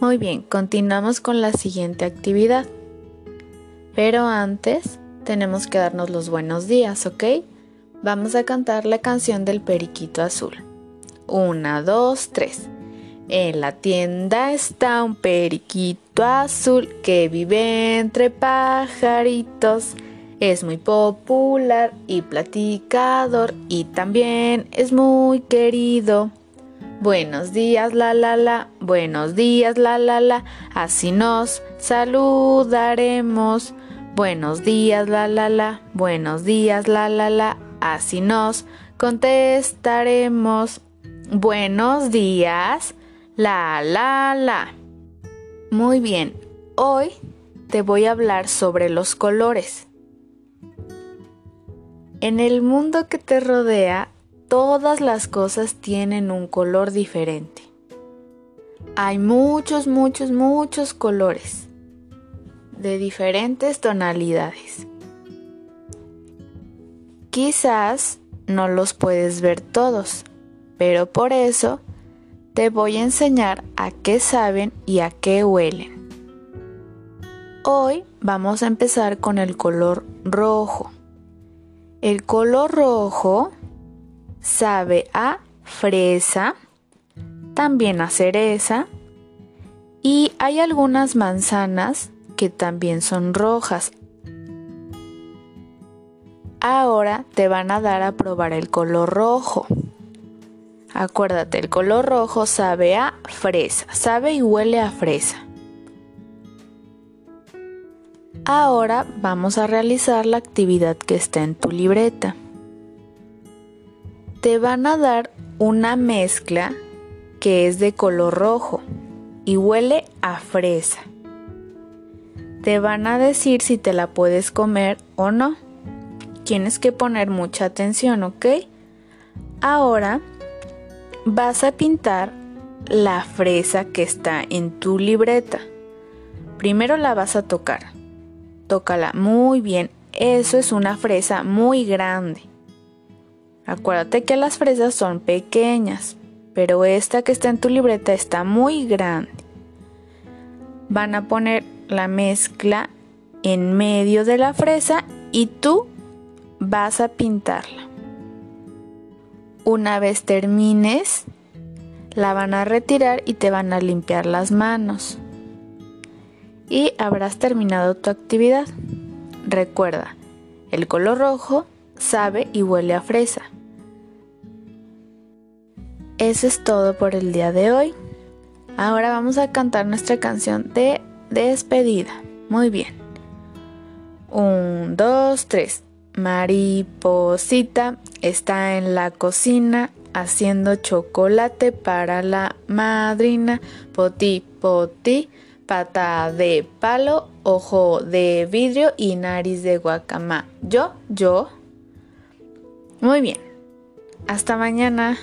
Muy bien, continuamos con la siguiente actividad. Pero antes tenemos que darnos los buenos días, ¿ok? Vamos a cantar la canción del periquito azul. Una, dos, tres. En la tienda está un periquito azul que vive entre pajaritos. Es muy popular y platicador y también es muy querido. Buenos días, la la la, buenos días, la la la, así nos saludaremos. Buenos días, la la la, buenos días, la la la, así nos contestaremos. Buenos días, la la la. Muy bien, hoy te voy a hablar sobre los colores. En el mundo que te rodea todas las cosas tienen un color diferente. Hay muchos, muchos, muchos colores de diferentes tonalidades. Quizás no los puedes ver todos, pero por eso te voy a enseñar a qué saben y a qué huelen. Hoy vamos a empezar con el color rojo. El color rojo sabe a fresa, también a cereza y hay algunas manzanas que también son rojas. Ahora te van a dar a probar el color rojo. Acuérdate, el color rojo sabe a fresa, sabe y huele a fresa. Ahora vamos a realizar la actividad que está en tu libreta te van a dar una mezcla que es de color rojo y huele a fresa. Te van a decir si te la puedes comer o no. Tienes que poner mucha atención, ¿ok? Ahora vas a pintar la fresa que está en tu libreta. Primero la vas a tocar. Tócala muy bien. Eso es una fresa muy grande. Acuérdate que las fresas son pequeñas, pero esta que está en tu libreta está muy grande. Van a poner la mezcla en medio de la fresa y tú vas a pintarla. Una vez termines, la van a retirar y te van a limpiar las manos. Y habrás terminado tu actividad. Recuerda, el color rojo sabe y huele a fresa. Eso es todo por el día de hoy. Ahora vamos a cantar nuestra canción de despedida. Muy bien. Un, dos, tres. Mariposita está en la cocina haciendo chocolate para la madrina. Poti, poti, pata de palo, ojo de vidrio y nariz de guacamá. Yo, yo. Muy bien. Hasta mañana.